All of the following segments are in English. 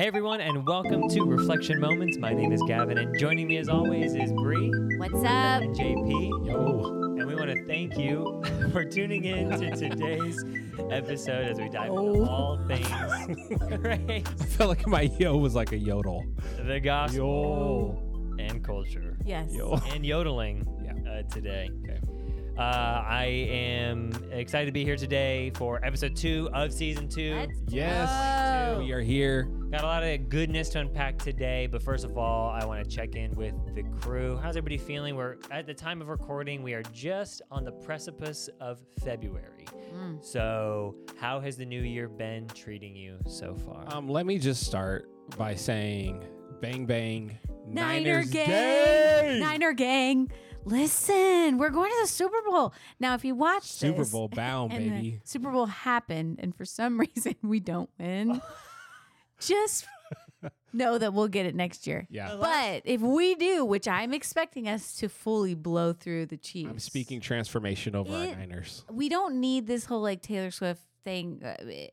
Hey everyone, and welcome to Reflection Moments. My name is Gavin, and joining me as always is Bre What's up? and JP. Yo. And we want to thank you for tuning in to today's episode as we dive into Oh. all things grace, I felt like my yo was like a yodel. the gospel, and culture, Yes. Yo. and yodeling Yeah. uh, today. Okay. Uh, I am excited to be here today for episode two of season 2 Let's Yes. go. We are here. Got a lot of goodness to unpack today, but first of all, I want to check in with the crew. How's everybody feeling? We're at the time of recording, we are just on the precipice of February. Mm. So, how has the new year been treating you so far? Um, let me just start by saying bang bang Niner Niners gang. Day! Niner gang. Listen, we're going to the Super Bowl. Now, if you watch Super this Bowl bound, baby. Super Bowl happened and for some reason we don't win, just know that we'll get it next year. Yeah. But if we do, which I'm expecting us to fully blow through the Chiefs. I'm speaking transformation over our Niners. we don't need this whole like Taylor Swift thing. Uh,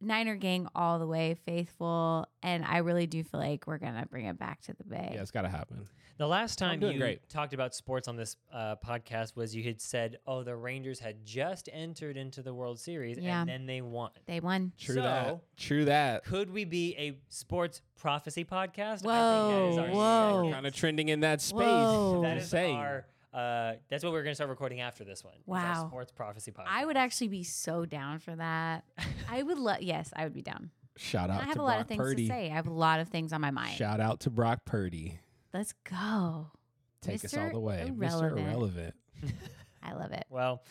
Niner gang all the way faithful, and I really do feel like we're gonna bring it back to the Bay. Yeah, it's got to happen. The last time you great. talked about sports on this uh, podcast was you had said, oh, the Rangers had just entered into the World Series Yeah. and then they won. They won. True So- that. True that. Could we be a sports prophecy podcast? Whoa, whoa. second. Kind of trending in that space. Whoa. That Just our. Uh, that's what we're gonna start recording after this one. Wow. sports prophecy podcast. I would actually be so down for that. I would love. Yes, I would be down. Shout out I have to a lot Brock of things Purdy. to say. I have a lot of things on my mind. Shout out to Brock Purdy. Let's go. Take us all the way. Mr. Irrelevant. Irrelevant. I love it. Well,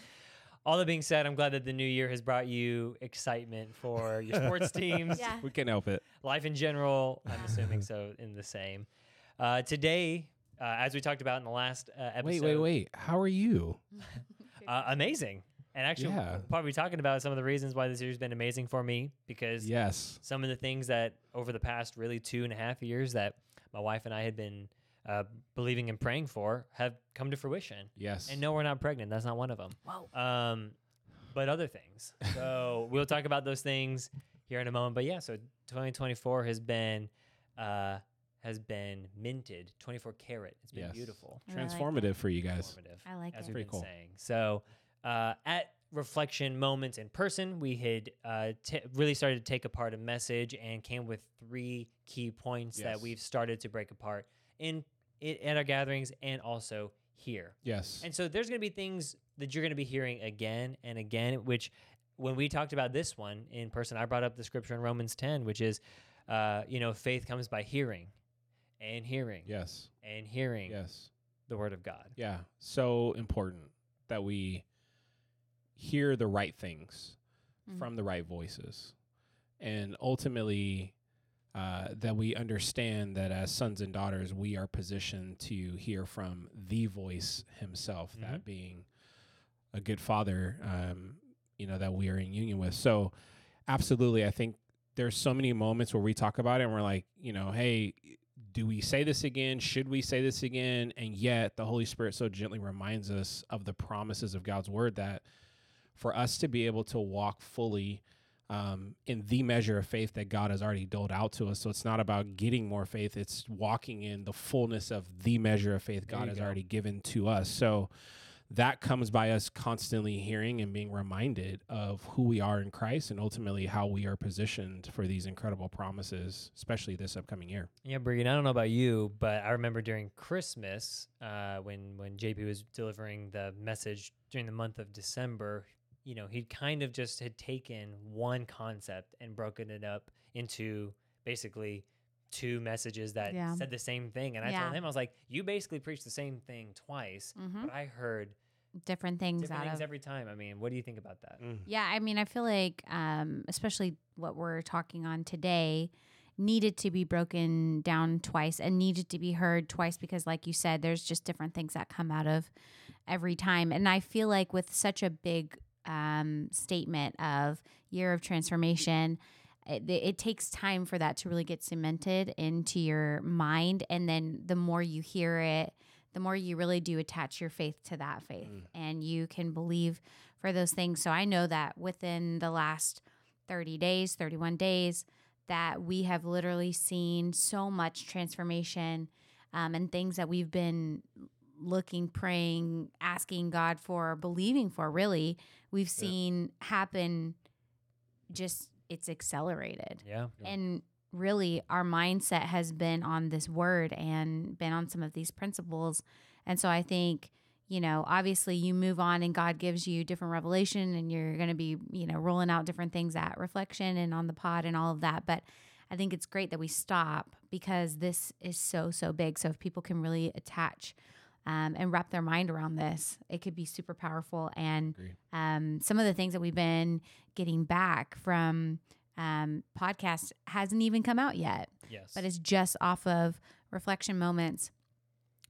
all that being said, I'm glad that the new year has brought you excitement for your sports teams, Yeah. We can't help it. life in general. I'm assuming so in the same. Uh, today, uh, as we talked about in the last uh, episode, Wait, wait, wait. How are you? Uh, amazing. And actually, Yeah. probably talking about some of the reasons why this year's been amazing for me because Yes. some of the things that over the past really two and a half years that my wife and I had been uh, believing and praying for have come to fruition. Yes. And no, we're not pregnant. That's not one of them. Whoa. Um, but other things. So we'll talk about those things here in a moment. But yeah, so 2024 has been uh, has been minted, 24 karat. It's been Yes. beautiful, I like Transformative for you guys. informative. I like as it. we've Pretty been cool. saying. So uh, at reflection moments in person, we had uh, t- really started to take apart a message and came with three key points that we've started to break apart in, in at our gatherings and also here. Yes. And so there's going to be things that you're going to be hearing again and again, which when we talked about this one in person, I brought up the scripture in Romans 10, which is, uh, you know, faith comes by hearing and hearing yes. and hearing Yes. the word of God. Yeah. So important that we hear the right things Mhm. from the right voices. And ultimately, uh, that we understand that as sons and daughters, we are positioned to hear from the voice himself, Mhm. that being a good father, um, you know, that we are in union with. So, absolutely, I think there's so many moments where we talk about it and we're like, you know, hey, do we say this again? Should we say this again? And yet, the Holy Spirit so gently reminds us of the promises of God's word that for us to be able to walk fully um, in the measure of faith that God has already doled out to us. So it's not about getting more faith, it's walking in the fullness of the measure of faith God has go. already given to us. So that comes by us constantly hearing and being reminded of who we are in Christ and ultimately how we are positioned for these incredible promises, especially this upcoming year. Yeah, Brian, I don't know about you, but I remember during Christmas, uh, when when JP was delivering the message during the month of December, you know, he kind of just had taken one concept and broken it up into basically two messages that Yeah. said the same thing. And I Yeah. told him, I was like, you basically preached the same thing twice, Mhm. but I heard Different things different out things of every time. I mean, what do you think about that? Yeah, I mean, I feel like, um, especially what we're talking on today, needed to be broken down twice and needed to be heard twice because, like you said, there's just different things that come out of every time. And I feel like with such a big um, statement of year of transformation, it, it takes time for that to really get cemented into your mind. And then the more you hear it, the more you really do attach your faith to that faith and you can believe for those things. So I know that within the last 30 days, 31 days, that we have literally seen so much transformation um, and things that we've been looking, praying, asking God for, believing for, really, we've seen happen just it's accelerated. Yeah. Yeah. And really, our mindset has been on this word and been on some of these principles. And so I think, you know, obviously you move on and God gives you different revelation and you're going to be, you know, rolling out different things at reflection and on the pod and all of that. But I think it's great that we stop because this is so, so big. So if people can really attach um, and wrap their mind around this, it could be super powerful. And um, some of the things that we've been getting back from um, podcast hasn't even come out yet, Yes. but it's just off of reflection moments.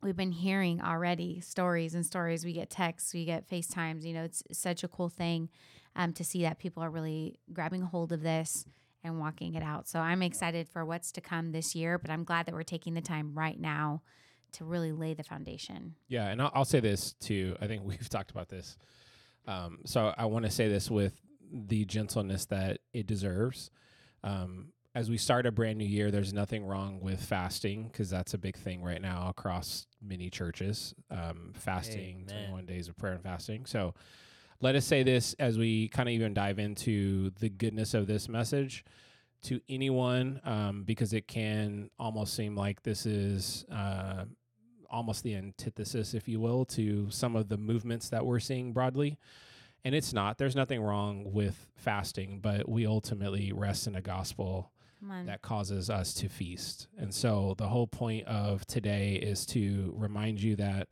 We've been hearing already stories and stories. We get texts, we get FaceTimes. You know, it's such a cool thing um, to see that people are really grabbing a hold of this and walking it out. So I'm excited for what's to come this year, but I'm glad that we're taking the time right now to really lay the foundation. Yeah, and I'll, I'll say this too. I think we've talked about this. Um, so I want to say this with the gentleness that it deserves. Um, as we start a brand new year, there's nothing wrong with fasting because that's a big thing right now across many churches. Um, fasting, Amen. 21 days of prayer and fasting. So let us say this as we kind of even dive into the goodness of this message to anyone um, because it can almost seem like this is uh, almost the antithesis, if you will, to some of the movements that we're seeing broadly. And it's not. There's nothing wrong with fasting, but we ultimately rest in a gospel that causes us to feast. And so the whole point of today is to remind you that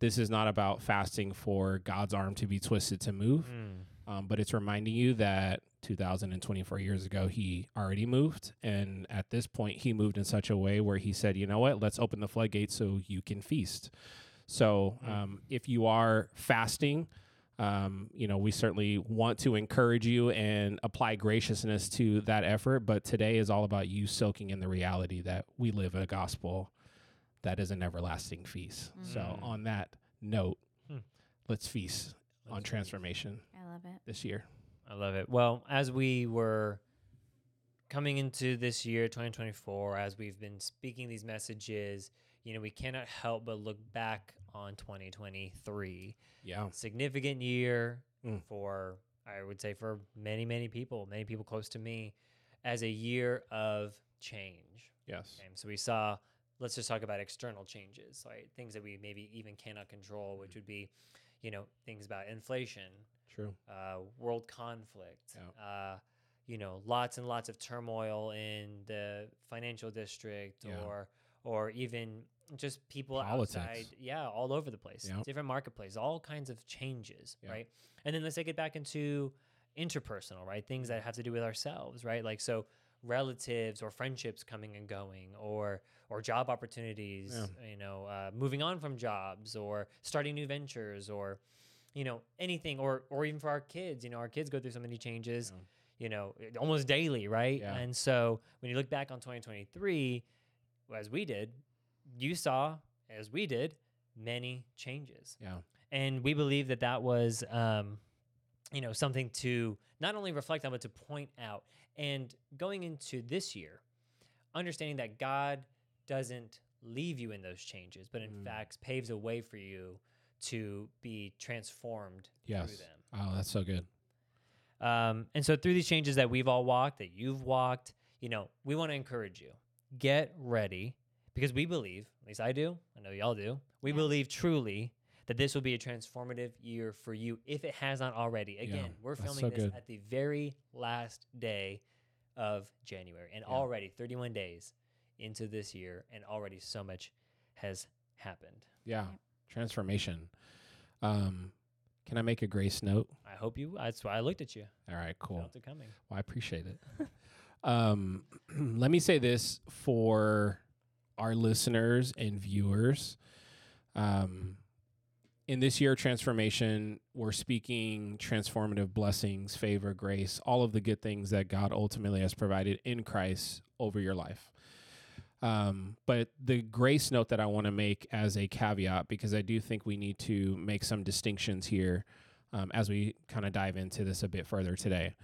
this is not about fasting for God's arm to be twisted to move, Mm. um, but it's reminding you that 2024 years ago, he already moved. And at this point, he moved in such a way where he said, you know what, let's open the floodgates so you can feast. So Mm. um, if you are fasting, um, you know, we certainly want to encourage you and apply graciousness to that effort. But today is all about you soaking in the reality that we live a gospel that is an everlasting feast. So, Mm. on that note, Hmm. let's feast on Let's feast. transformation I love it. this year. I love it. Well, as we were coming into this year, 2024, as we've been speaking these messages, you know, we cannot help but look back on 2023. Yeah. Significant year Mm. for, I would say, for many, many people, many people close to me, as a year of change. Yes. Okay, so we saw, let's just talk about external changes, right? Things that we maybe even cannot control, which would be, you know, things about inflation, True. uh, world conflict, Yeah. uh, you know, lots and lots of turmoil in the financial district, Yeah. or or even just people Politics. outside, yeah, all over the place, Yeah. different marketplaces, all kinds of changes, Yeah. right? And then let's take it back into interpersonal, right? Things that have to do with ourselves, right? Like so relatives or friendships coming and going or or job opportunities you know uh, moving on from jobs or starting new ventures or you know anything or or even for our kids you know our kids go through so many changes Yeah. you know almost daily right Yeah. and so when you look back on 2023 as we did you saw as we did many changes Yeah. and we believe that that was um, you know something to not only reflect on but to point out and going into this year understanding that god doesn't leave you in those changes but in Mm. fact paves a way for you to be transformed through Yes. them Oh, that's so good. um, and so through these changes that we've all walked, that you've walked, you know, we want to encourage you. Get ready because we believe, at least I do, I know y'all do, we Yeah. believe truly that this will be a transformative year for you if it has not already. Again, we're filming so this good. at the very last day of January and Yeah. already 31 days into this year and already so much has happened. Yeah. Transformation. Um, can I make a grace note? I hope you, that's why I looked at you. All right, cool. Felt it coming. Well, I appreciate it. um, let me say this for our listeners and viewers. Um, in this year of transformation, we're speaking transformative blessings, favor, grace, all of the good things that God ultimately has provided in Christ over your life. Um, but the grace note that I want to make as a caveat, because I do think we need to make some distinctions here um, as we kind of dive into this a bit further today.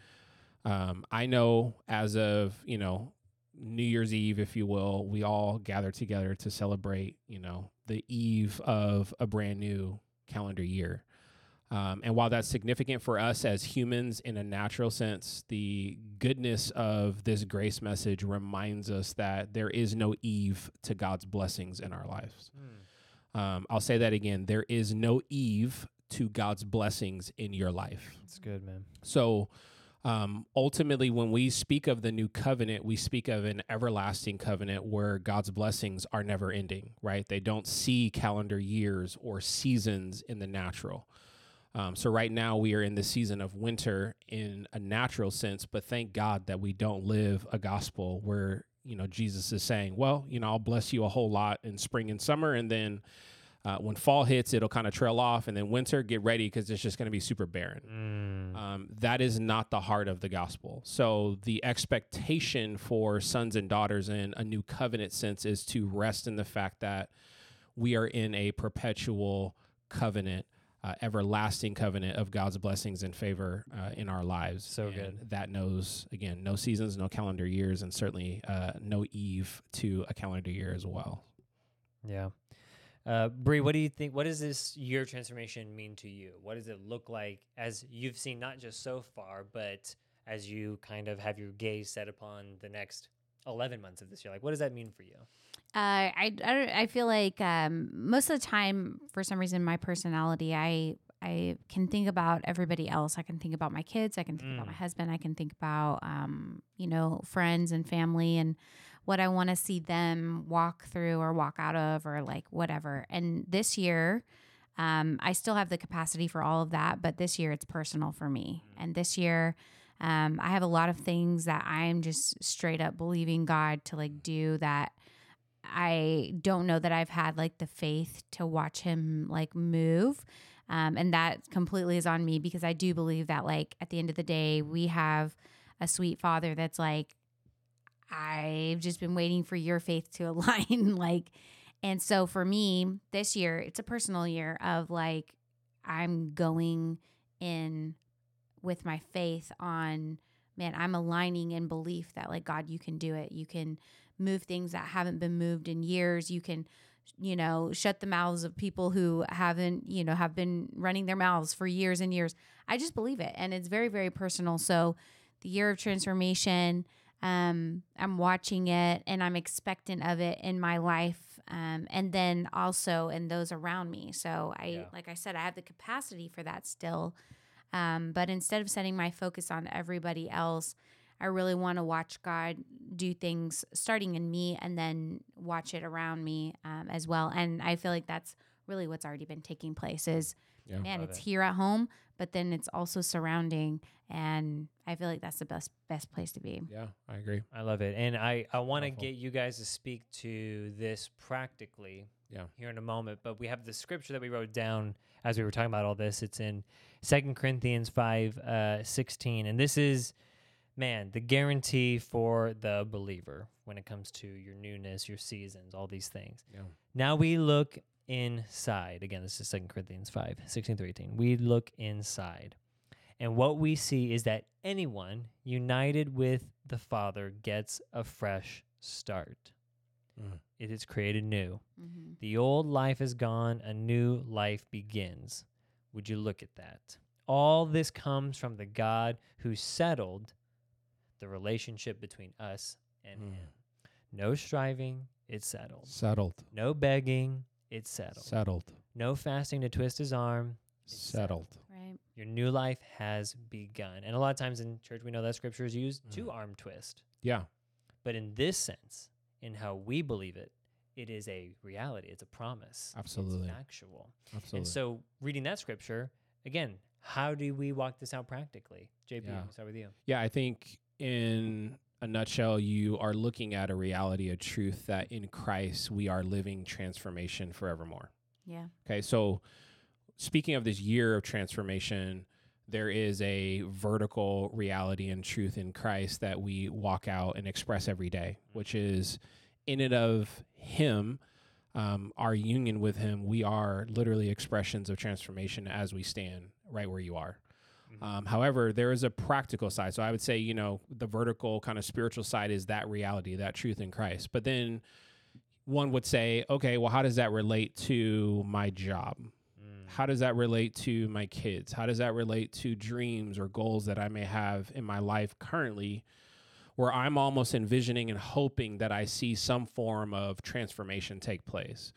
Um, I know as of, you know, New Year's Eve, if you will, we all gather together to celebrate, you know, the eve of a brand new calendar year. Um, and while that's significant for us as humans in a natural sense, the goodness of this grace message reminds us that there is no eve to God's blessings in our lives. Hmm. Um, I'll say that again. There is no eve to God's blessings in your life. That's good, man. So um, ultimately, when we speak of the new covenant, we speak of an everlasting covenant where God's blessings are never ending, right? They don't see calendar years or seasons in the natural. Um, so right now we are in the season of winter in a natural sense, but thank God that we don't live a gospel where you know Jesus is saying, "Well, you know, I'll bless you a whole lot in spring and summer, and then uh, when fall hits, it'll kind of trail off, and then winter, get ready because it's just going to be super barren." Mm. Um, that is not the heart of the gospel. So the expectation for sons and daughters in a new covenant sense is to rest in the fact that we are in a perpetual covenant, uh, everlasting covenant of God's blessings and favor uh, in our lives. So And good. That knows again no seasons, no calendar years, and certainly uh, no eve to a calendar year as well. Yeah. Uh, Bre, what do you think? What does this year transformation mean to you? What does it look like as you've seen, not just so far, but as you kind of have your gaze set upon the next 11 months of this year? Like, what does that mean for you? Uh, I, I, I feel like um, most of the time, for some reason, my personality, I I can think about everybody else. I can think about my kids. I can think about Mm. my husband. I can think about um, you know friends and family and what I want to see them walk through or walk out of or like whatever. And this year, um, I still have the capacity for all of that, but this year it's personal for me. And this year, um, I have a lot of things that I'm just straight up believing God to like do that I don't know that I've had like the faith to watch him like move. Um, and that completely is on me because I do believe that like at the end of the day, we have a sweet father that's like, I've just been waiting for your faith to align. like, and so for me this year, it's a personal year of like, I'm going in with my faith on, man, I'm aligning in belief that like, God, you can do it. You can move things that haven't been moved in years. You can, you know, shut the mouths of people who haven't, you know, have been running their mouths for years and years. I just believe it. And it's very, very personal. So the year of transformation, um, I'm watching it and I'm expectant of it in my life. Um, and then also in those around me. So I, Yeah. like I said, I have the capacity for that still. Um, but instead of setting my focus on everybody else, I really want to watch God do things starting in me and then watch it around me um, as well. And I feel like that's really what's already been taking place is Yeah. man, it's it. here at home, but then it's also surrounding. And I feel like that's the best best place to be. Yeah, I agree. I love it. And I, I want to get you guys to speak to this practically Yeah. here in a moment. But we have the scripture that we wrote down as we were talking about all this. It's in Second Corinthians 5 uh, 16. And this is, man, the guarantee for the believer when it comes to your newness, your seasons, all these things. Yeah. Now we look inside. Again, this is Second Corinthians 5 16 through 18. We look inside. And what we see is that anyone united with the Father gets a fresh start. Mm. It is created new. Mm-hmm. The old life is gone, a new life begins. Would you look at that? All this comes from the God who settled the relationship between us and Mm. Him. No striving, it's settled. Settled. No begging, it's settled. Settled. No fasting to twist his arm, it's Settled. Right. Your new life has begun. And a lot of times in church, we know that scripture is used to arm twist. Yeah. But in this sense, in how we believe it, it is a reality. It's a promise. Absolutely. It's factual. Absolutely. And so, reading that scripture, again, how do we walk this out practically? JP, Yeah. we'll start with you. Yeah, I think in a nutshell, you are looking at a reality, a truth that in Christ we are living transformation forevermore. Yeah. Okay, so speaking of this year of transformation, there is a vertical reality and truth in Christ that we walk out and express every day, which is in and of Him, um, our union with Him, we are literally expressions of transformation as we stand right where you are. Mhm. Um, however, there is a practical side. So I would say, you know, the vertical kind of spiritual side is that reality, that truth in Christ. But then one would say, okay, well, how does that relate to my job? Mm. How does that relate to my kids? How does that relate to dreams or goals that I may have in my life currently? Where I'm almost envisioning and hoping that I see some form of transformation take place.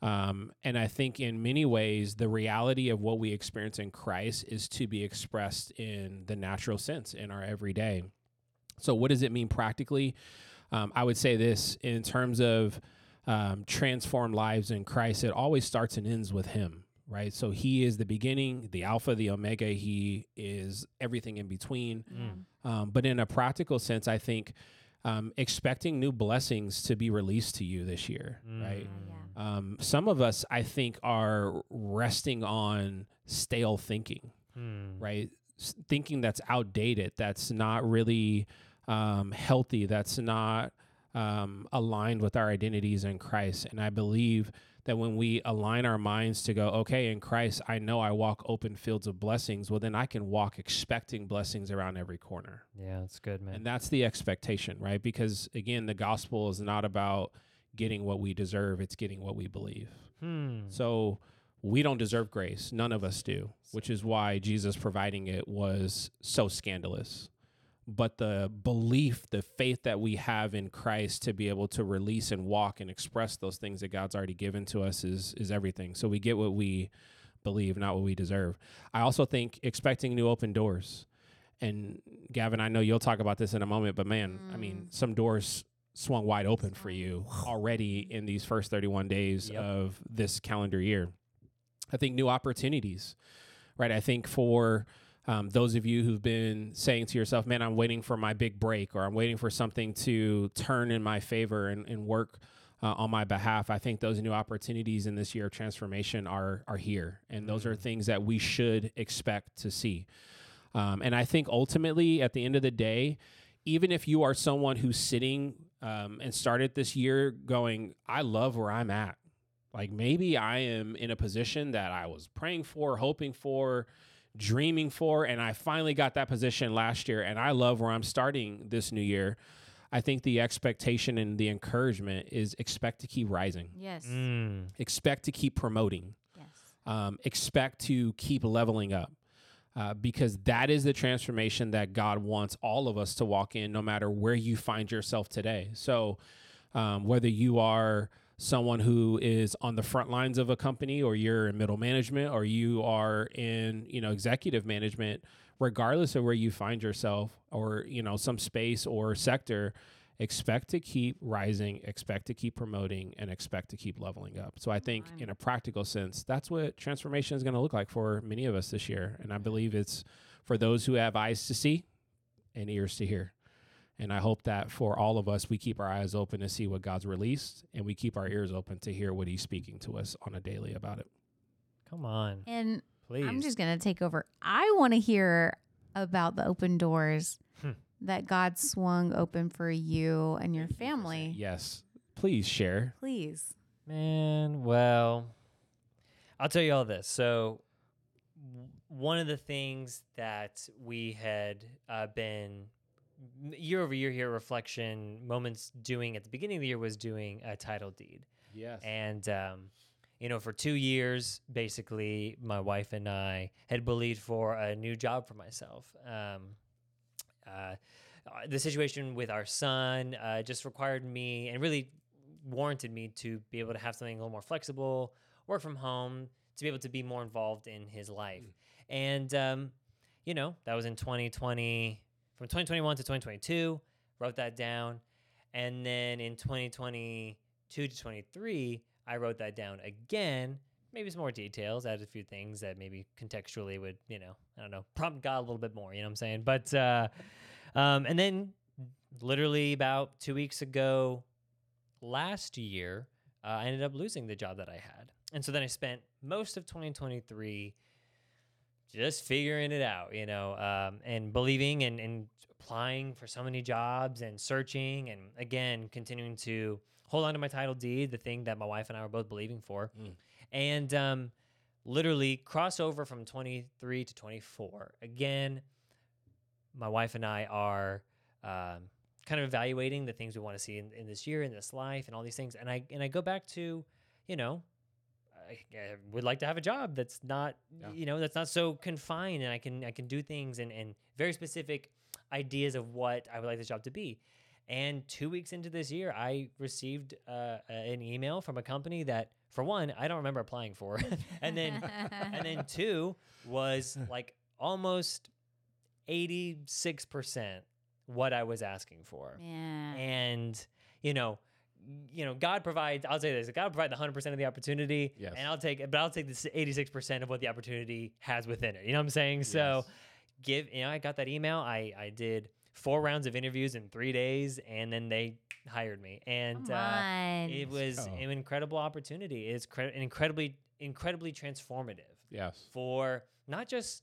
Um, and I think in many ways, the reality of what we experience in Christ is to be expressed in the natural sense in our everyday. So, what does it mean practically? Um, I would say this in terms of um, transformed lives in Christ, it always starts and ends with Him, right? So, He is the beginning, the Alpha, the Omega. He is everything in between. Mm. Um, but in a practical sense, I think um, expecting new blessings to be released to you this year, right? Mm. Yeah. Um, some of us, I think, are resting on stale thinking, Mm. right? S- thinking that's outdated, that's not really um, healthy, that's not um, aligned with our identities in Christ. And I believe that when we align our minds to go, okay, in Christ, I know I walk open fields of blessings, well, then I can walk expecting blessings around every corner. Yeah, that's good, man. And that's the expectation, right? Because again, the gospel is not about getting what we deserve, it's getting what we believe. Hmm. So we don't deserve grace. None of us do, which is why Jesus providing it was so scandalous. But the belief, the faith that we have in Christ to be able to release and walk and express those things that God's already given to us is is everything. So we get what we believe, not what we deserve. I also think expecting new open doors. And Gavin, I know you'll talk about this in a moment, but man, I mean, Mm. some doors swung wide open for you already in these first 31 days Yep. of this calendar year. I think new opportunities, right? I think for um, those of you who've been saying to yourself, man, I'm waiting for my big break or I'm waiting for something to turn in my favor and, and work uh, on my behalf. I think those new opportunities in this year of transformation are, are here. And those are Mm. things that we should expect to see. Um, and I think ultimately, at the end of the day, even if you are someone who's sitting um, and started this year going, I love where I'm at. Like maybe I am in a position that I was praying for, hoping for, dreaming for, and I finally got that position last year, and I love where I'm starting this new year. I think the expectation and the encouragement is expect to keep rising, Yes. Mm. expect to keep promoting, Yes. um, expect to keep leveling up. Uh, because that is the transformation that God wants all of us to walk in, no matter where you find yourself today. So, um, whether you are someone who is on the front lines of a company, or you're in middle management, or you are in you know executive management, regardless of where you find yourself, or you know some space or sector, expect to keep rising, expect to keep promoting, and expect to keep leveling up. So I think in a practical sense, that's what transformation is going to look like for many of us this year. And I believe it's for those who have eyes to see and ears to hear. And I hope that for all of us, we keep our eyes open to see what God's released and we keep our ears open to hear what He's speaking to us on a daily about it. Come on, And please. I'm just going to take over. I want to hear about the open doors Hmm. that God swung open for you and your family. Yes. Please share. Please. Man, well, I'll tell you all this. So, one of the things that we had uh, been m- year over year here, reflection moments doing at the beginning of the year was doing a title deed. Yes. And, um, you know, for two years, basically, my wife and I had believed for a new job for myself. Um, uh, uh, the situation with our son uh, just required me and really warranted me to be able to have something a little more flexible, work from home, to be able to be more involved in his life. And, um, you know, that was in 2020, from 2021 to 2022, wrote that down. And then in 2022 to 23, I wrote that down again. Maybe some more details, added a few things that maybe contextually would, you know, I don't know, prompt God a little bit more, you know what I'm saying? But, uh, um, and then literally about two weeks ago, last year, uh, I ended up losing the job that I had. And so then I spent most of 2023 just figuring it out, you know, um, and believing and, and applying for so many jobs and searching and again, continuing to hold on to my title deed, the thing that my wife and I were both believing for. Mm. And um, literally crossover from 23 to 24. Again, my wife and I are um, kind of evaluating the things we want to see in, in this year, in this life, and all these things. And I and I go back to, you know, I, I would like to have a job that's not, Yeah. you know, that's not so confined, and I can I can do things and and very specific ideas of what I would like this job to be. And two weeks into this year, I received uh, an email from a company that, for one, I don't remember applying for, and then and then two was like almost 86% what I was asking for. yeah. And, you know, you know, God provides, I'll say this, God will provide the 100% of the opportunity. Yes. And I'll take, it, but I'll take this 86% of what the opportunity has within it. You know what I'm saying? So give, you know, I got that email. I, I did four rounds of interviews in three days and then they hired me. And, uh, it was go. an incredible opportunity. It's cre- an incredibly, incredibly transformative Yes. for not just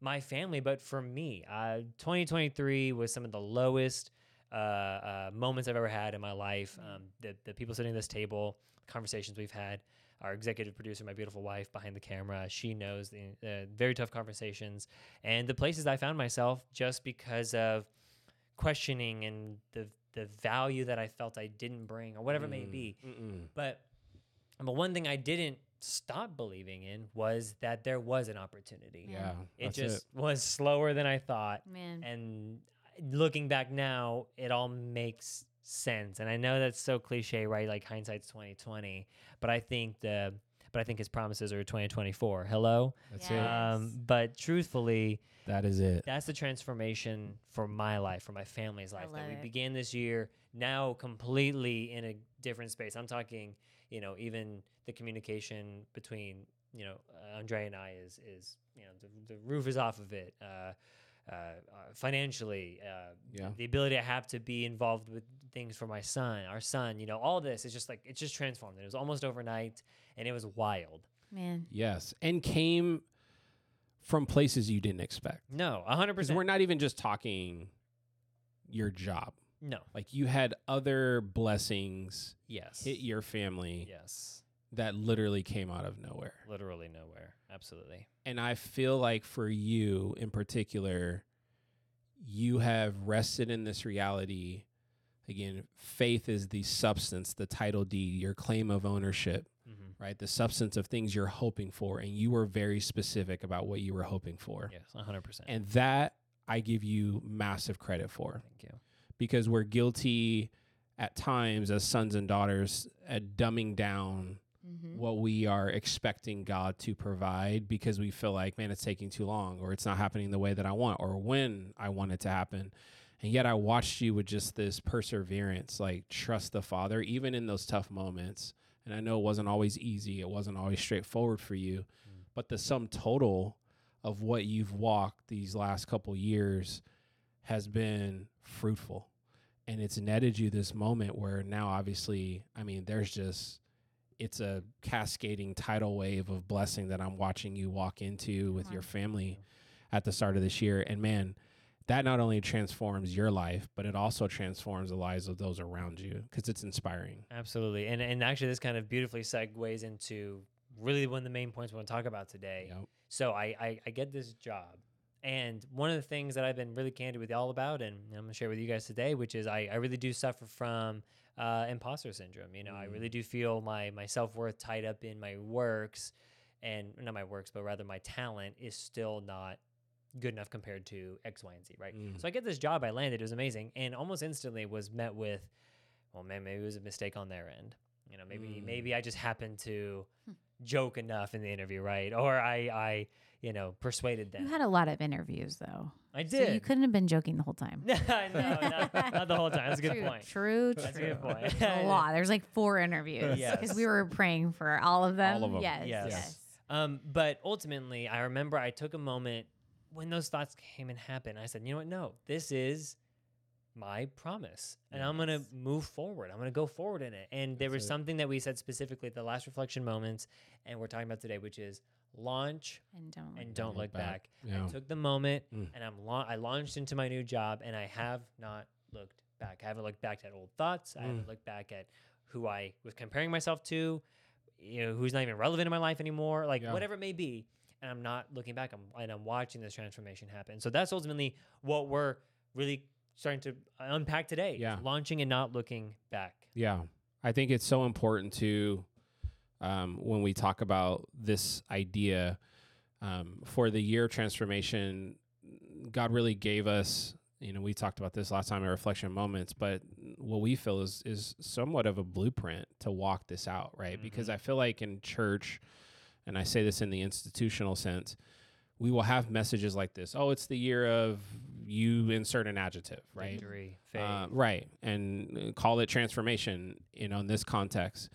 my family, but for me. Uh, 2023 was some of the lowest uh, uh, moments I've ever had in my life. Um, the, the people sitting at this table, conversations we've had, our executive producer, my beautiful wife behind the camera, she knows the uh, very tough conversations and the places I found myself just because of questioning and the the value that I felt I didn't bring or whatever it may Mm, be. mm-mm. But but one thing I didn't stop believing in was that there was an opportunity. Yeah. Yeah. It that's just was slower than I thought. Man. And looking back now, it all makes sense. And I know that's so cliche, right? Like hindsight's twenty twenty. But I think the but I think his promises are twenty twenty four. Hello. That's Yeah. it. Um, but truthfully, That is it. that's the transformation for my life, for my family's life that we it. began this year. Now completely in a different space. I'm talking, you know, even the communication between, you know, uh, Andrea and I is is you know the, the roof is off of it. Uh, uh, uh, financially, uh, Yeah. the ability I have to be involved with things for my son, our son, you know, all this is just like it's just transformed. It was almost overnight, and it was wild. Man. Yes. And came from places you didn't expect. No, hundred percent. we're not even just talking your job. No. Like you had other blessings Yes. hit your family Yes. That literally came out of nowhere. Literally nowhere. Absolutely. And I feel like for you in particular, you have rested in this reality. Again, faith is the substance, the title deed, your claim of ownership, Mm-hmm. right? The substance of things you're hoping for. And you were very specific about what you were hoping for. Yes, hundred percent. And that I give you massive credit for Thank you. because we're guilty at times as sons and daughters at dumbing down Mm-hmm. what we are expecting God to provide because we feel like, man, it's taking too long or it's not happening the way that I want or when I want it to happen. And yet I watched you with just this perseverance, like trust the Father, even in those tough moments. And I know it wasn't always easy, it wasn't always straightforward for you, Mm. but the sum total of what you've walked these last couple years has been fruitful. And it's netted you this moment where now, obviously, I mean, there's just, it's a cascading tidal wave of blessing that I'm watching you walk into with Come your family at the start of this year. And man, that not only transforms your life, but it also transforms the lives of those around you because it's inspiring. Absolutely. And and actually this kind of beautifully segues into really one of the main points we want to talk about today. Yep. So I, I I get this job. And one of the things that I've been really candid with y'all about, and I'm gonna share with you guys today, which is I, I really do suffer from uh, imposter syndrome. You know, I Mm. really do feel my my self worth tied up in my works, and not my works, but rather my talent is still not good enough compared to X, Y, and Z. Right. Mm. So I get this job. I landed. It was amazing, and almost instantly was met with, well, man, maybe it was a mistake on their end. You know, maybe Mm. maybe I just happened to Hmm. Joke enough in the interview, right? Or I I you know persuaded them. You had a lot of interviews though. I So did. you couldn't have been joking the whole time. no, not, not the whole time. That's a good true, point. True, true. That's a good point. a lot. There's like four interviews because Yes. we were praying for all of them. All of 'em. Yes, Yes. yes. Um, but ultimately, I remember I took a moment when those thoughts came and happened. I said, you know what? No, this is my promise, and I'm gonna move forward. I'm gonna go forward in it. And there was it. something that we said specifically at the last reflection moments, and we're talking about today, which is launch And don't. and don't look back. Yeah. I took the moment Mm. and I'm la- I launched into my new job and I have not looked back. I haven't looked back at old thoughts. I haven't Mm. looked back at who I was comparing myself to you know, who's not even relevant in my life anymore, like Yeah. whatever it may be. And I'm not looking back. I'm and I'm watching this transformation happen. So that's ultimately what we're really starting to unpack today. Yeah. launching and not looking back. Yeah. I think it's so important to, um, when we talk about this idea um, for the year of transformation, God really gave us, you know, we talked about this last time in reflection moments, but what we feel is, is somewhat of a blueprint to walk this out, right? Because I feel like in church, and I say this in the institutional sense, we will have messages like this. Oh, it's the year of you insert an adjective, right? Victory. Uh, right, and uh, call it transformation. You know, in this context,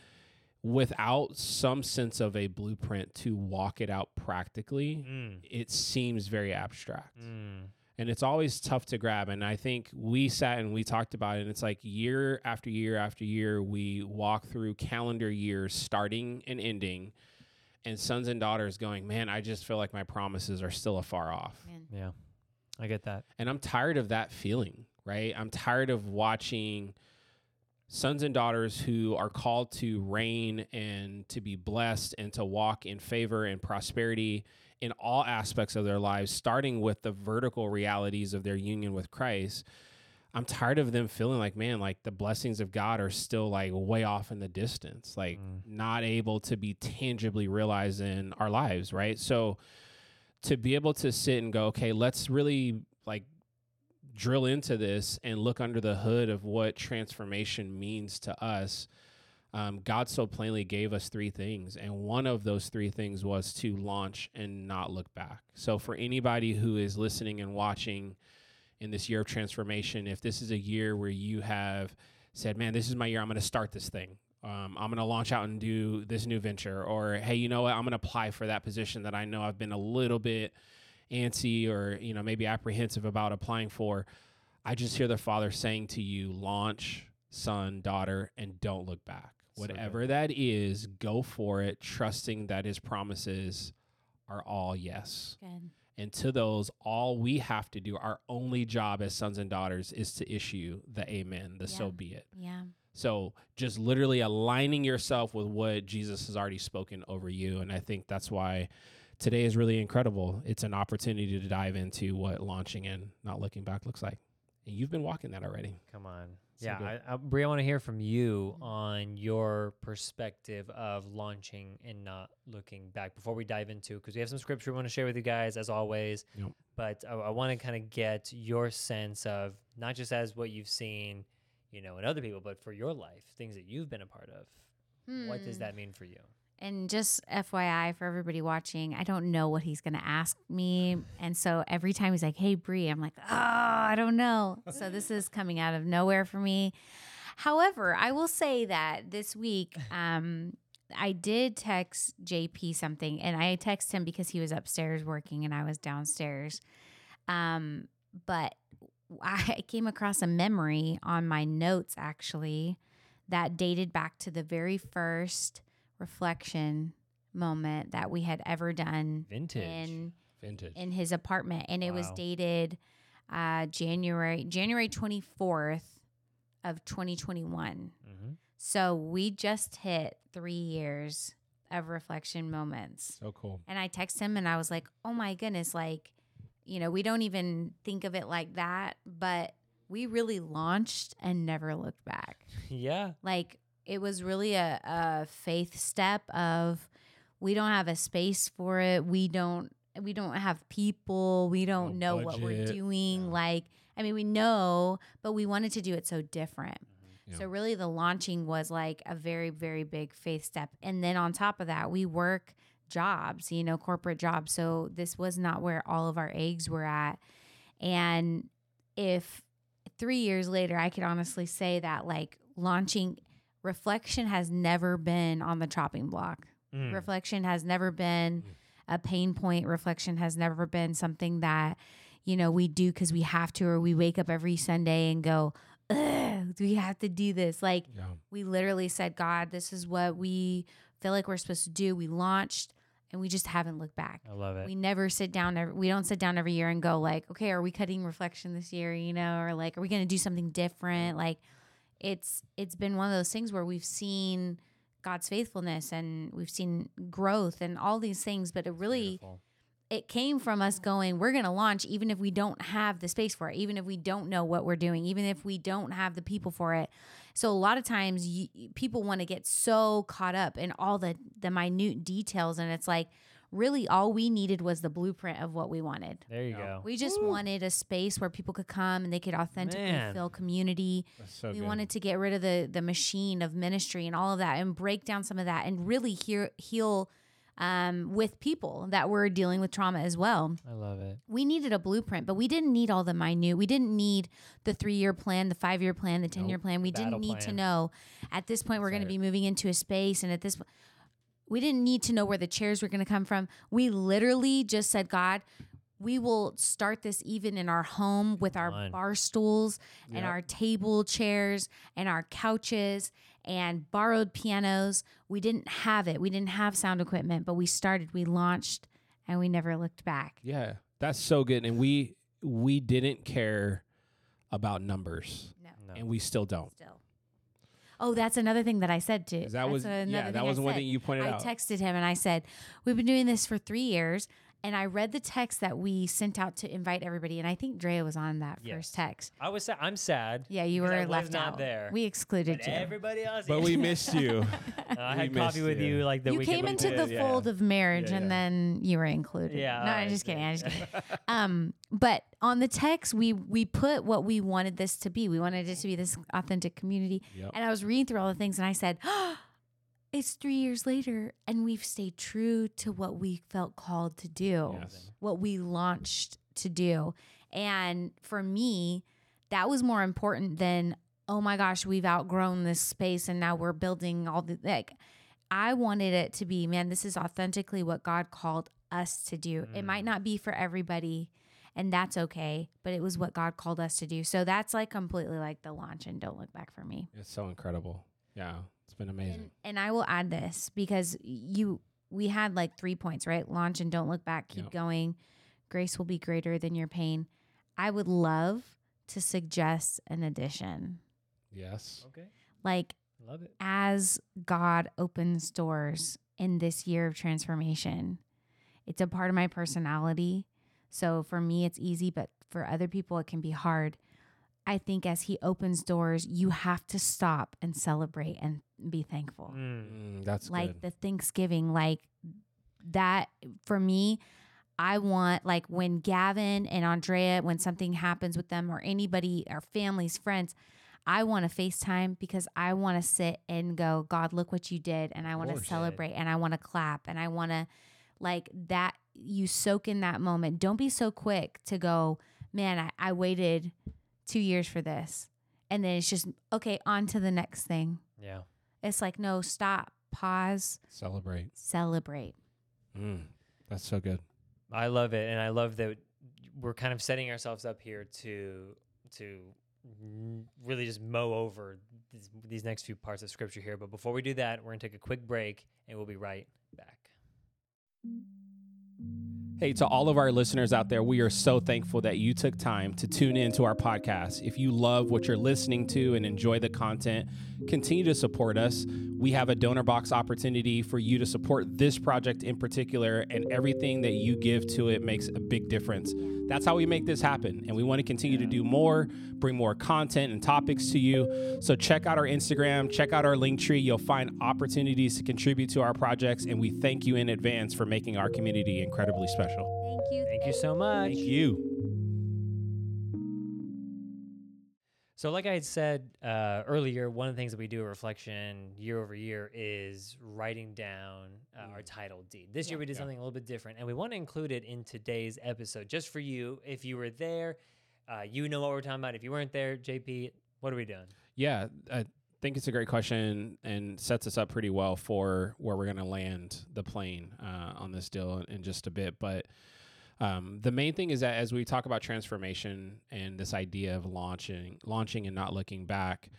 without some sense of a blueprint to walk it out practically, Mm, it seems very abstract, mm, and it's always tough to grab. And I think we sat and we talked about it. And it's like year after year after year, we walk through calendar years, starting and ending. And sons and daughters going, man, I just feel like my promises are still afar off. Man. yeah, I get that. And I'm tired of that feeling, right? I'm tired of watching sons and daughters who are called to reign and to be blessed and to walk in favor and prosperity in all aspects of their lives, starting with the vertical realities of their union with Christ. I'm tired of them feeling like, man, like the blessings of God are still like way off in the distance, like Mm. not able to be tangibly realized in our lives, right? So to be able to sit and go, okay, let's really like drill into this and look under the hood of what transformation means to us. Um, God so plainly gave us three things, and one of those three things was to launch and not look back. So, for anybody who is listening and watching in this year of transformation, if this is a year where you have said, Man, this is my year, I'm going to start this thing. Um, I'm going to launch out and do this new venture, or hey, you know what? I'm going to apply for that position that I know I've been a little bit antsy or you know maybe apprehensive about applying for. I just hear the Father saying to you, launch, son, daughter, and don't look back. So. Whatever that is, go for it, trusting that His promises are all yes. Good. And to those, all we have to do, our only job as sons and daughters, is to issue the amen, the so be it. Yeah. So just literally aligning yourself with what Jesus has already spoken over you. And I think that's why today is really incredible. It's an opportunity to dive into what launching and not looking back looks like. And you've been walking that already. Come on. So yeah, good. I, I, Bre, I want to hear from you on your perspective of launching and not looking back before we dive into because we have some scripture we want to share with you guys as always. Yep. But I, I want to kind of get your sense of not just as what you've seen, you know, in other people, but for your life, things that you've been a part of. What does Hmm. that mean for you? And just FYI for everybody watching, I don't know what he's going to ask me. And so every time he's like, hey, Bre, I'm like, oh, I don't know. So this is coming out of nowhere for me. However, I will say that this week, um, I did text JP something, and I texted him because he was upstairs working and I was downstairs. Um, but I came across a memory on my notes actually that dated back to the very first reflection moment that we had ever done Vintage. in Vintage. in his apartment and it was dated uh January January 24th of 2021. hmm So we just hit 3 years of reflection moments. so cool. And I text him and I was like, "Oh my goodness, like you know, we don't even think of it like that, but we really launched and never looked back." Yeah. like it was really a, a faith step of we don't have a space for it we don't we don't have people we don't No know what we're doing Yeah. like i mean we know but we wanted to do it so different mm-hmm. Yeah. so really the launching was like a very very big faith step and then on top of that we work jobs you know corporate jobs. So this was not where all of our eggs were at. And if three years later i could honestly say that like launching reflection has never been on the chopping block. Mm. reflection has never been a pain point. Reflection has never been something that you know we do because we have to or we wake up every sunday and go Ugh, do we have to do this? Like Yeah. we literally said god this is what we feel like we're supposed to do. We launched and we just haven't looked back I love it. we never sit down every, we don't sit down every year and go like okay are we cutting reflection this year you know or like are we going to do something different like it's it's been one of those things where we've seen God's faithfulness and we've seen growth and all these things, but it really Beautiful. It came from us going, we're going to launch even if we don't have the space for it, even if we don't know what we're doing, even if we don't have the people for it. So a lot of times you, people want to get so caught up in all the the minute details and it's like really all we needed was the blueprint of what we wanted. There you Yeah. go. We just wanted a space where people could come and they could authentically Man. feel community. That's so we good. wanted to get rid of the the machine of ministry and all of that and break down some of that and really hear, heal um, with people that were dealing with trauma as well I love it. we needed a blueprint, but we didn't need all the minute. We didn't need the three year plan, the five year plan, the 10 year Nope. plan. We Battle didn't need to know at this point we're going to be moving into a space. And at this point, we didn't need to know where the chairs were going to come from. We literally just said, God, we will start this even in our home with our bar stools and Yep. our table chairs and our couches and borrowed pianos. We didn't have it. We didn't have sound equipment, but we started, we launched, and we never looked back. Yeah, that's so good. And we we didn't care about numbers, No. No. and we still don't. still. Oh, that's another thing that I said too. that That's was another yeah, thing that I was one said. thing you pointed I out. I texted him and I said, "We've been doing this for three years." And I read the text that we sent out to invite everybody, and I think Drea was on that Yes. first text. I was sad. I'm sad. Yeah, you were I was left not out. there. We excluded But you. everybody else. but we missed you. Uh, I we had coffee missed with you. you like the you weekend came into before. the yeah. fold of marriage, Yeah, and yeah. then you were included. Yeah. no, all I'm right, just kidding. I'm just kidding. um, but on the text, we we put what we wanted this to be. We wanted it to be this authentic community. Yep. And I was reading through all the things, and I said, "It's three years later, and we've stayed true to what we felt called to do, Yes. what we launched to do." And for me, that was more important than, "Oh my gosh, we've outgrown this space, and now we're building all the like." I wanted it to be, man, this is authentically what God called us to do. It might mm. not be for everybody, and that's okay, but it was what God called us to do. So that's like completely like the launch and don't look back for me. It's so incredible. Yeah, it's been amazing. And, and I will add this because you we had like three points, right? Launch and don't look back, keep Yep. going. Grace will be greater than your pain. I would love to suggest an addition. yes. Okay. Like Love it. as God opens doors in this year of transformation, it's a part of my personality. So for me, it's easy, but for other people, it can be hard. I think as He opens doors, you have to stop and celebrate and be thankful. Mm. Mm, that's Like good. the Thanksgiving, like that for me. I want like when Gavin and Andrea, when something happens with them or anybody, our families, friends, I want to FaceTime because I want to sit and go, God, look what you did. And I want to celebrate and I want to clap and I want to like that. You soak in that moment. Don't be so quick to go, man, I, I waited two years for this. And then it's just, okay, on to the next thing. Yeah. It's like, no, stop, pause, Celebrate. celebrate. Mm, that's so good. I love it, and I love that we're kind of setting ourselves up here to to really just mow over these, these next few parts of scripture here. But before we do that, we're gonna take a quick break, and we'll be right back. Hey, to all of our listeners out there, we are so thankful that you took time to tune in to our podcast. If you love what you're listening to and enjoy the content, continue to support us. We have a Donorbox opportunity for you to support this project in particular, and everything that you give to it makes a big difference. That's how we make this happen. And we want to continue to do more, bring more content and topics to you. So check out our Instagram, check out our Linktree. You'll find opportunities to contribute to our projects. And we thank you in advance for making our community incredibly special. Thank you. Thank you so much. Thank you. So, like I had said uh, earlier, one of the things that we do at Reflection year over year is writing down uh, our title deed. This year we did Yeah. something a little bit different, and we want to include it in today's episode just for you. If you were there, uh, you know what we're talking about. If you weren't there, JP, what are we doing? Yeah, I think it's a great question and sets us up pretty well for where we're going to land the plane uh, on this deal in just a bit. But um, the main thing is that as we talk about transformation and this idea of launching, launching and not looking back,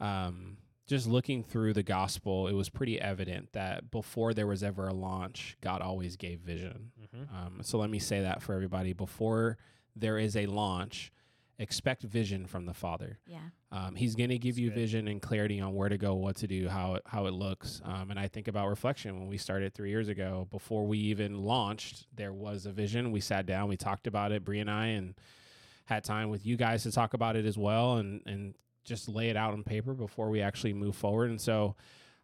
um, just looking through the gospel, it was pretty evident that before there was ever a launch, God always gave vision. Mm-hmm. Um, so let me say that for everybody before there is a launch, expect vision from the Father. Yeah. Um, he's going to give That's you good. vision and clarity on where to go, what to do, how it, how it looks. Um, and I think about reflection when we started three years ago. Before we even launched, there was a vision. We sat down, we talked about it, Bre and I, and had time with you guys to talk about it as well, and and just lay it out on paper before we actually move forward. And so.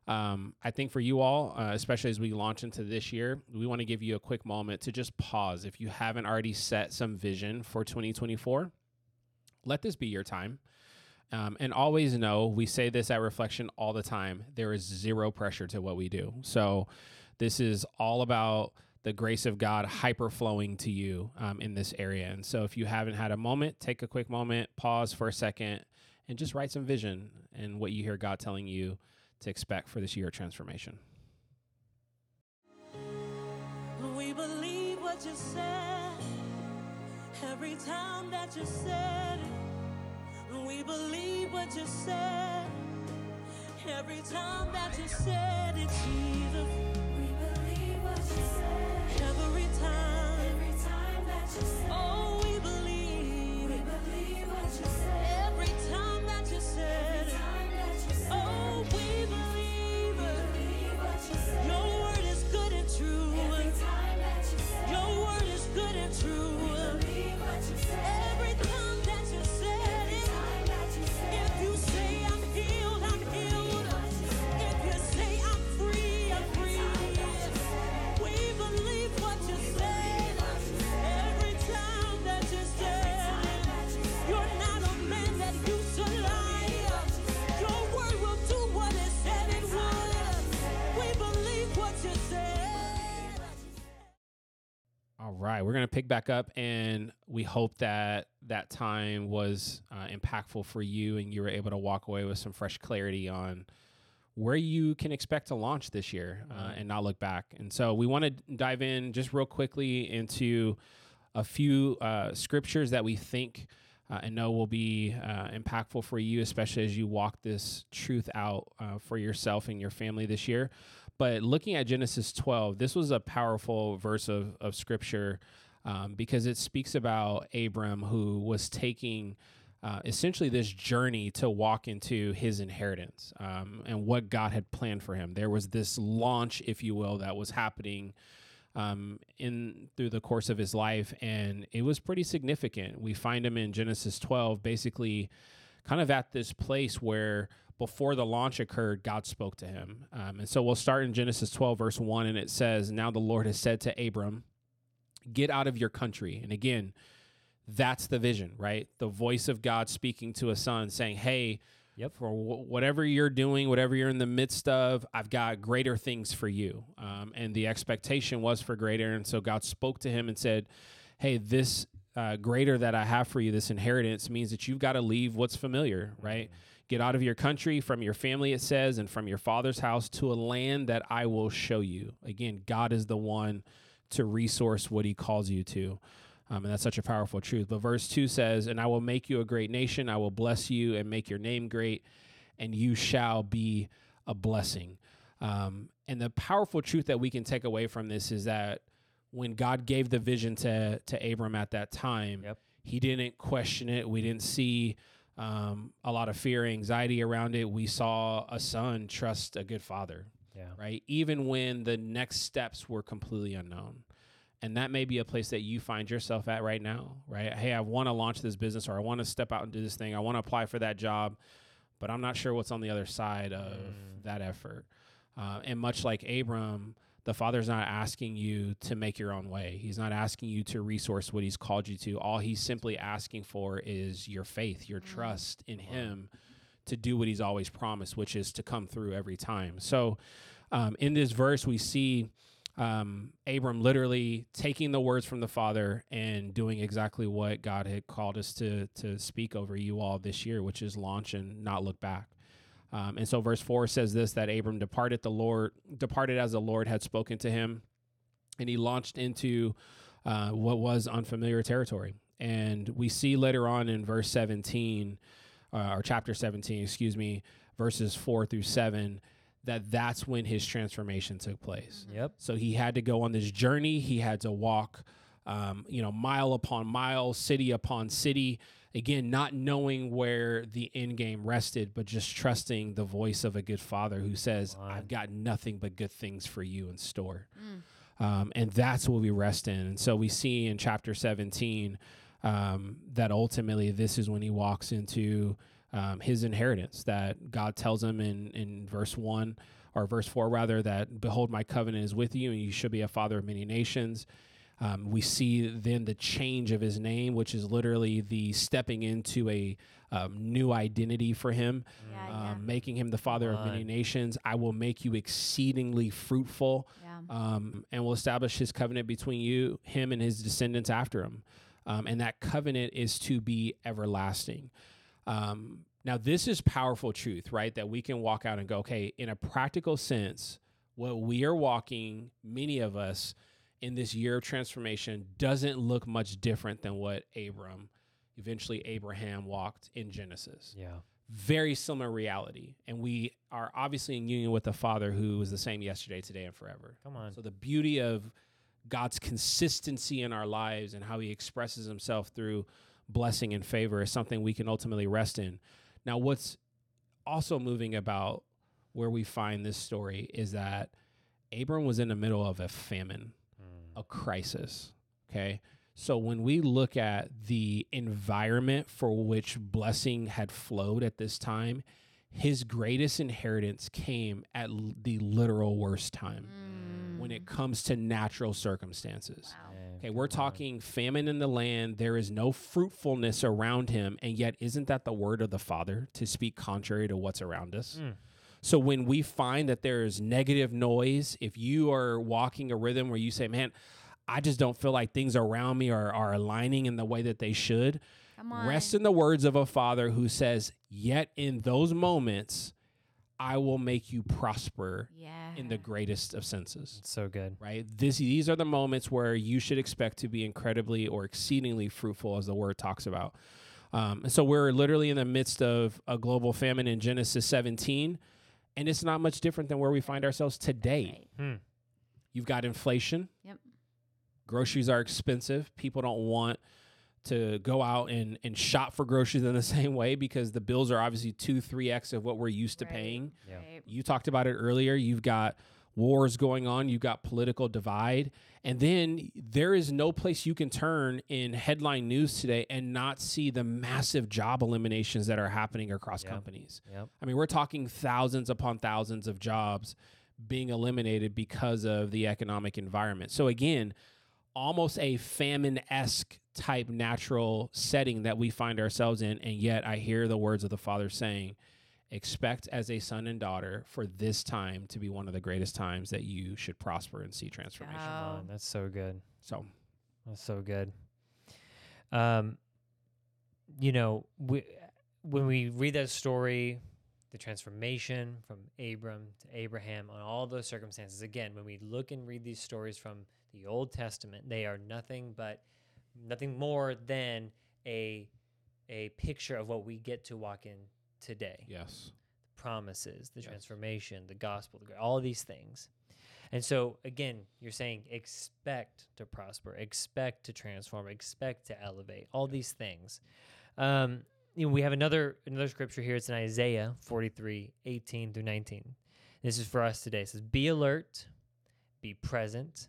Um, I think for you all, uh, especially as we launch into this year, we want to give you a quick moment to just pause. If you haven't already set some vision for 2024, let this be your time. Um, and always know we say this at reflection all the time there is zero pressure to what we do. So, this is all about the grace of God hyper flowing to you um, in this area. And so, if you haven't had a moment, take a quick moment, pause for a second, and just write some vision and what you hear God telling you to expect for this year of transformation. We believe what you said every time that you said it. We believe what you said every time that you said it, Jesus. We believe what you said Every time. every time that you said. Oh, we believe We believe what you said every time that you said every time that you said. Oh, we believe. Believe what you said Your word is good and true. every time that you said. Your word is good and true. Believe right, we're going to pick back up, and we hope that that time was uh, impactful for you, and you were able to walk away with some fresh clarity on where you can expect to launch this year uh, and not look back. And so, we want to dive in just real quickly into a few uh, scriptures that we think uh, and know will be uh, impactful for you, especially as you walk this truth out uh, for yourself and your family this year. But looking at Genesis 12, this was a powerful verse of, of scripture um, because it speaks about Abram who was taking uh, essentially this journey to walk into his inheritance um, and what God had planned for him. There was this launch, if you will, that was happening um, in through the course of his life, and it was pretty significant. We find him in Genesis 12, basically, kind of at this place where before the launch occurred, God spoke to him. Um, and so we'll start in Genesis 12, verse 1, and it says, Now the Lord has said to Abram, Get out of your country. And again, that's the vision, right? The voice of God speaking to a son saying, Hey, Yep. for wh- whatever you're doing, whatever you're in the midst of, I've got greater things for you. Um, and the expectation was for greater. And so God spoke to him and said, Hey, this uh, greater that I have for you, this inheritance, means that you've got to leave what's familiar, right? Get out of your country, from your family, it says, and from your father's house to a land that I will show you. Again, God is the one to resource what he calls you to. Um, and that's such a powerful truth. But verse 2 says, And I will make you a great nation. I will bless you and make your name great, and you shall be a blessing. Um, and the powerful truth that we can take away from this is that when God gave the vision to, to Abram at that time, Yep. he didn't question it. We didn't see um, a lot of fear, anxiety around it. We saw a son trust a good father Yeah. right? Even when the next steps were completely unknown. And that may be a place that you find yourself at right now, right? Hey, I want to launch this business or I want to step out and do this thing. I want to apply for that job, but I'm not sure what's on the other side of Mm. that effort. Uh, and much like Abram, the Father's not asking you to make your own way. He's not asking you to resource what He's called you to. All He's simply asking for is your faith, your trust in Him to do what He's always promised, which is to come through every time. So, um, in this verse, we see um, Abram literally taking the words from the Father and doing exactly what God had called us to to speak over you all this year, which is launch and not look back. Um, and so, verse four says this: that Abram departed the Lord, departed as the Lord had spoken to him, and he launched into uh, what was unfamiliar territory. And we see later on in verse seventeen, uh, or chapter seventeen, excuse me, verses four through seven, that that's when his transformation took place. Yep. So he had to go on this journey. He had to walk, um, you know, mile upon mile, city upon city, again, not knowing where the end game rested, but just trusting the voice of a good father who says, I've got nothing but good things for you in store. Mm. Um, and that's what we rest in. And so we see in chapter 17 um, that ultimately this is when he walks into um, his inheritance, that God tells him in, in verse 1 or verse 4 rather, that behold, my covenant is with you, and you should be a father of many nations. Um, we see then the change of his name, which is literally the stepping into a um, new identity for him Yeah, um, yeah. making him the father of many nations. I will make you exceedingly fruitful, Yeah. um, and will establish his covenant between you, him, and his descendants after him. Um, and that covenant is to be everlasting. Um, now, this is powerful truth, right? That we can walk out and go, okay, in a practical sense, what we are walking, many of us, in this year of transformation doesn't look much different than what Abram, eventually Abraham, walked in Genesis Yeah. very similar reality. And we are obviously in union with the Father who is the same yesterday, today, and forever. Come on. So the beauty of God's consistency in our lives and how he expresses himself through blessing and favor is something we can ultimately rest in. Now, what's also moving about where we find this story is that Abram was in the middle of a famine. A crisis. Okay. So when we look at the environment for which blessing had flowed at this time, his greatest inheritance came at l- the literal worst time when it comes to natural circumstances. Wow. Yeah, Okay, we're come on. talking famine in the land. There is no fruitfulness around him. And yet, isn't that the word of the Father to speak contrary to what's around us? Mm. So, when we find that there is negative noise, if you are walking a rhythm where you say, man, I just don't feel like things around me are, are aligning in the way that they should, Come on. rest in the words of a father who says, Yet in those moments, I will make you prosper yeah. in the greatest of senses It's so good. right? This these are the moments where you should expect to be incredibly or exceedingly fruitful, as the word talks about. Um, and so we're literally in the midst of a global famine in Genesis 17, and it's not much different than where we find ourselves today. Right. Hmm. You've got inflation. Yep. Groceries are expensive. People don't want to go out and, and shop for groceries in the same way because the bills are obviously two, three X of what we're used to Right. paying. Yeah. Right. You talked about it earlier. You've got wars going on, you've got political divide, and then there is no place you can turn in headline news today and not see the massive job eliminations that are happening across Yeah. companies. Yep. I mean, we're talking thousands upon thousands of jobs being eliminated because of the economic environment. So again, almost a famine esque type natural setting that we find ourselves in. And yet I hear the words of the Father saying, expect as a son and daughter for this time to be one of the greatest times that you should prosper and see transformation. Come Oh. That's so good. So That's so good. Um, you know, we, when we read that story, the transformation from Abram to Abraham on all those circumstances, again, when we look and read these stories from the Old Testament, they are nothing but nothing more than a a picture of what we get to walk in today yes. promises, the Yes. transformation, the gospel, the, all these things. And so again, you're saying expect to prosper, expect to transform, expect to elevate, all these things. Um, you know, we have another another scripture here. It's in Isaiah 43, 18 through 19. This is for us today. It says, Be alert, be present.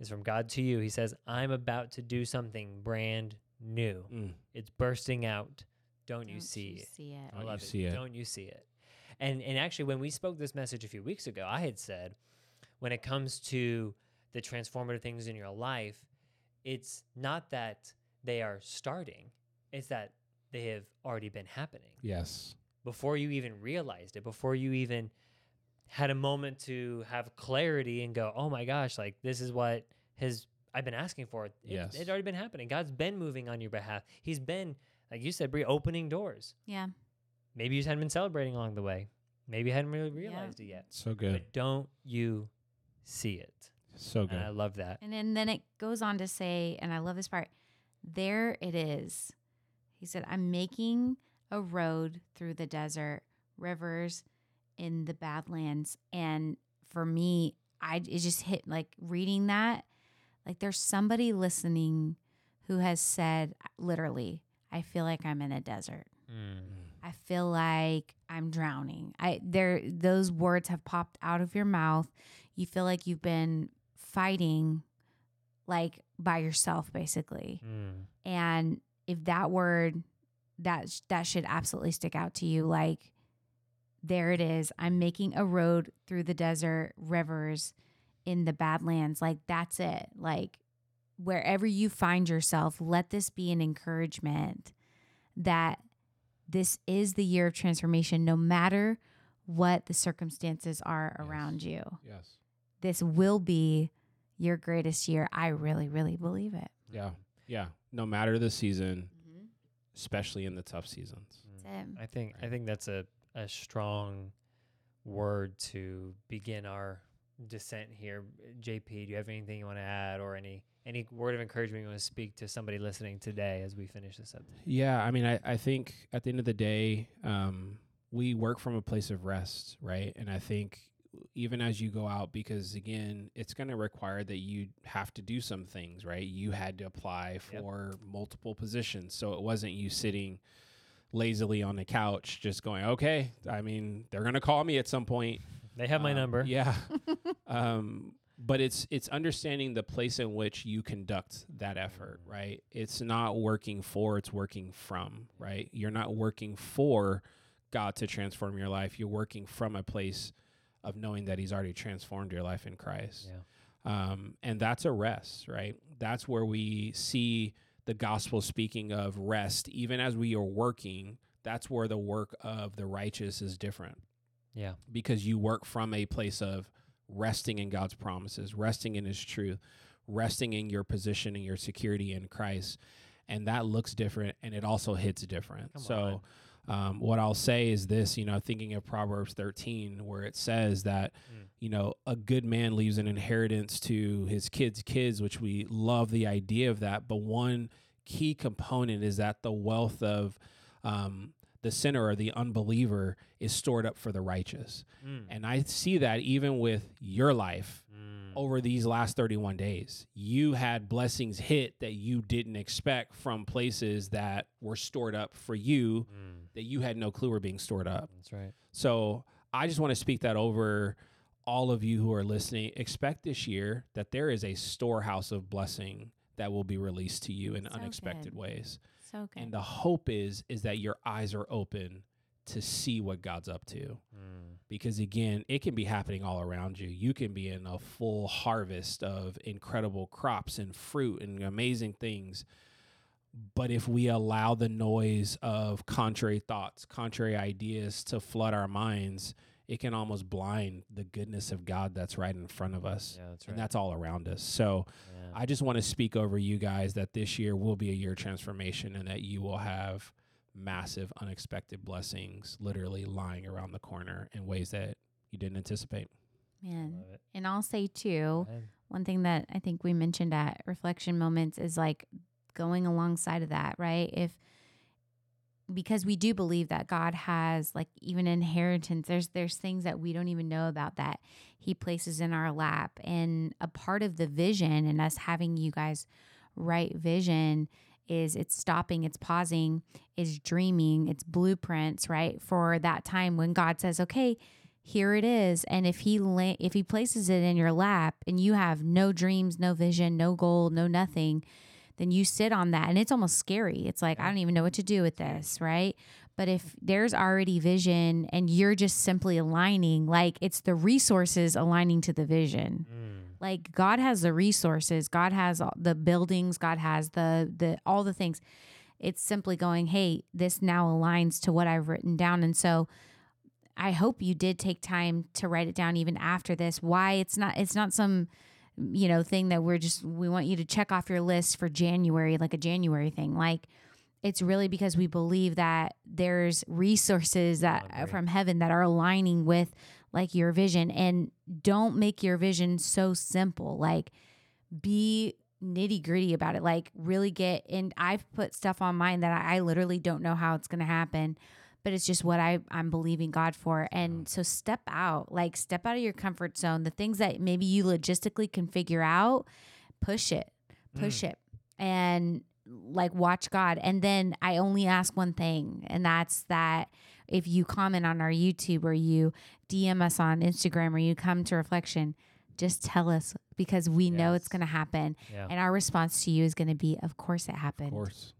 Is from God to you. He says, I'm about to do something brand new. Mm. It's bursting out. Don't, you Don't see it? see it? I Don't you love see it. it? Don't you see it? And and actually, when we spoke this message a few weeks ago, I had said, when it comes to the transformative things in your life, it's not that they are starting; it's that they have already been happening Yes. before you even realized it, before you even had a moment to have clarity and go, "Oh my gosh, like this is what has I've been asking for." It, Yes. it's already been happening. God's been moving on your behalf. He's been, like you said, Bre, opening doors. Yeah. Maybe you just hadn't been celebrating along the way. Maybe you hadn't really realized it yet. So good. But don't you see it? So good. And I love that. And then, then it goes on to say, and I love this part there it is. He said, I'm making a road through the desert, rivers in the Badlands. And for me, I it just hit like reading that, like there's somebody listening who has said, literally, I feel like I'm in a desert. Mm. I feel like I'm drowning. I there those words have popped out of your mouth. You feel like you've been fighting like by yourself basically. Mm. And if that word that that should absolutely stick out to you like there it is. I'm making a road through the desert, rivers in the Badlands. Like that's it. Like wherever you find yourself, let this be an encouragement that this is the year of transformation no matter what the circumstances are Yes. around you. Yes. This will be your greatest year. I really really believe it. Yeah. Yeah. No matter the season, mm-hmm. especially in the tough seasons. Mm. That's it. I think I think that's a, a strong word to begin our descent here. JP, do you have anything you want to add or any any word of encouragement you want to speak to somebody listening today as we finish this up? Yeah, I mean, I, I think at the end of the day, um, we work from a place of rest, right? And I think even as you go out, because again, it's going to require that you have to do some things, right? You had to apply Yep. for multiple positions. So it wasn't you sitting lazily on the couch just going, okay, I mean, they're going to call me at some point. They have my Um, number. Yeah. um, but it's it's understanding the place in which you conduct that effort, right? It's not working for, it's working from, right? You're not working for God to transform your life. You're working from a place of knowing that He's already transformed your life in Christ. Yeah. Um, and that's a rest, right? That's where we see the gospel speaking of rest, even as we are working. That's where the work of the righteous is different Yeah. because you work from a place of resting in God's promises, resting in His truth, resting in your position and your security in Christ. And that looks different and it also hits different. Come so, um, what I'll say is this you know, thinking of Proverbs 13, where it says that, Mm. you know, a good man leaves an inheritance to his kids' kids, which we love the idea of that. But one key component is that the wealth of, um, the sinner or the unbeliever is stored up for the righteous. Mm. And I see that even with your life Mm. over these last 31 days. You had blessings hit that you didn't expect from places that were stored up for you Mm. that you had no clue were being stored up. That's right. So I just want to speak that over all of you who are listening. Expect this year that there is a storehouse of blessing that will be released to you in So unexpected good. ways. So good. And the hope is is that your eyes are open to see what God's up to Mm. because again it can be happening all around you you can be in a full harvest of incredible crops and fruit and amazing things but if we allow the noise of contrary thoughts contrary ideas to flood our minds it can almost blind the goodness of god that's right in front of us Yeah, that's right. and that's all around us so yeah. I just want to speak over you guys that this year will be a year of transformation and that you will have massive, unexpected blessings literally lying around the corner in ways that you didn't anticipate. Man. And I'll say too, one thing that I think we mentioned at reflection moments is like going alongside of that, right? If because we do believe that God has like even inheritance, there's there's things that we don't even know about that He places in our lap. And a part of the vision and us having you guys write vision is it's stopping, it's pausing, is dreaming, it's blueprints, right? For that time when God says, okay, here it is and if he la- if he places it in your lap and you have no dreams no vision no goal no nothing then you sit on that. And it's almost scary. It's like i don't even know what to do with this right? But if there's already vision and you're just simply aligning like it's the resources aligning to the vision. Mm. like god has the resources. God has all the buildings. God has the the all the things. It's simply going hey this now aligns to what i've written down. And so i hope you did take time to write it down even after this. Why it's not it's not some you know thing that we're just we want you to check off your list for january like a january thing. Like it's really because we believe that there's resources that from heaven that are aligning with like your vision. And don't make your vision so simple. Like be nitty gritty about it. Like really get and i've put stuff on mine that i, I literally don't know how it's going to happen but it's just what I, i'm believing god for and so step out like step out of your comfort zone the things that maybe you logistically can figure out push it push mm. it and like watch God. And then I only ask one thing, and that's that if you comment on our YouTube or you DM us on Instagram or you come to reflection, just tell us because we know it's going to happen. Yeah. And our response to you is going to be, of course it happened. Of course.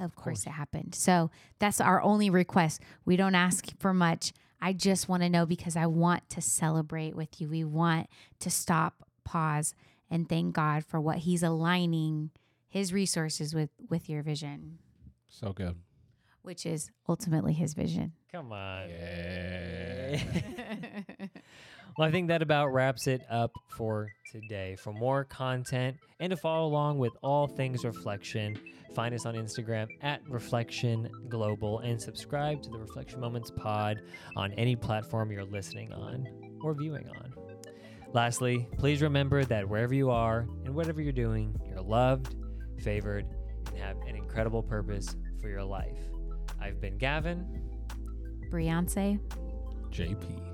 Of course it happened. So that's our only request. We don't ask for much. I just want to know because I want to celebrate with you. We want to stop, pause, and thank God for what He's aligning His resources with with your vision, So good. which is ultimately His vision. Come on. Yeah. Well, I think that about wraps it up for today. For more content and to follow along with all things reflection, find us on Instagram at Reflection Global and subscribe to the Reflection Moments pod on any platform you're listening on or viewing on. Lastly, please remember that wherever you are and whatever you're doing, you're loved, favored, and have an incredible purpose for your life. I've been Gavin, Beyonce. JP.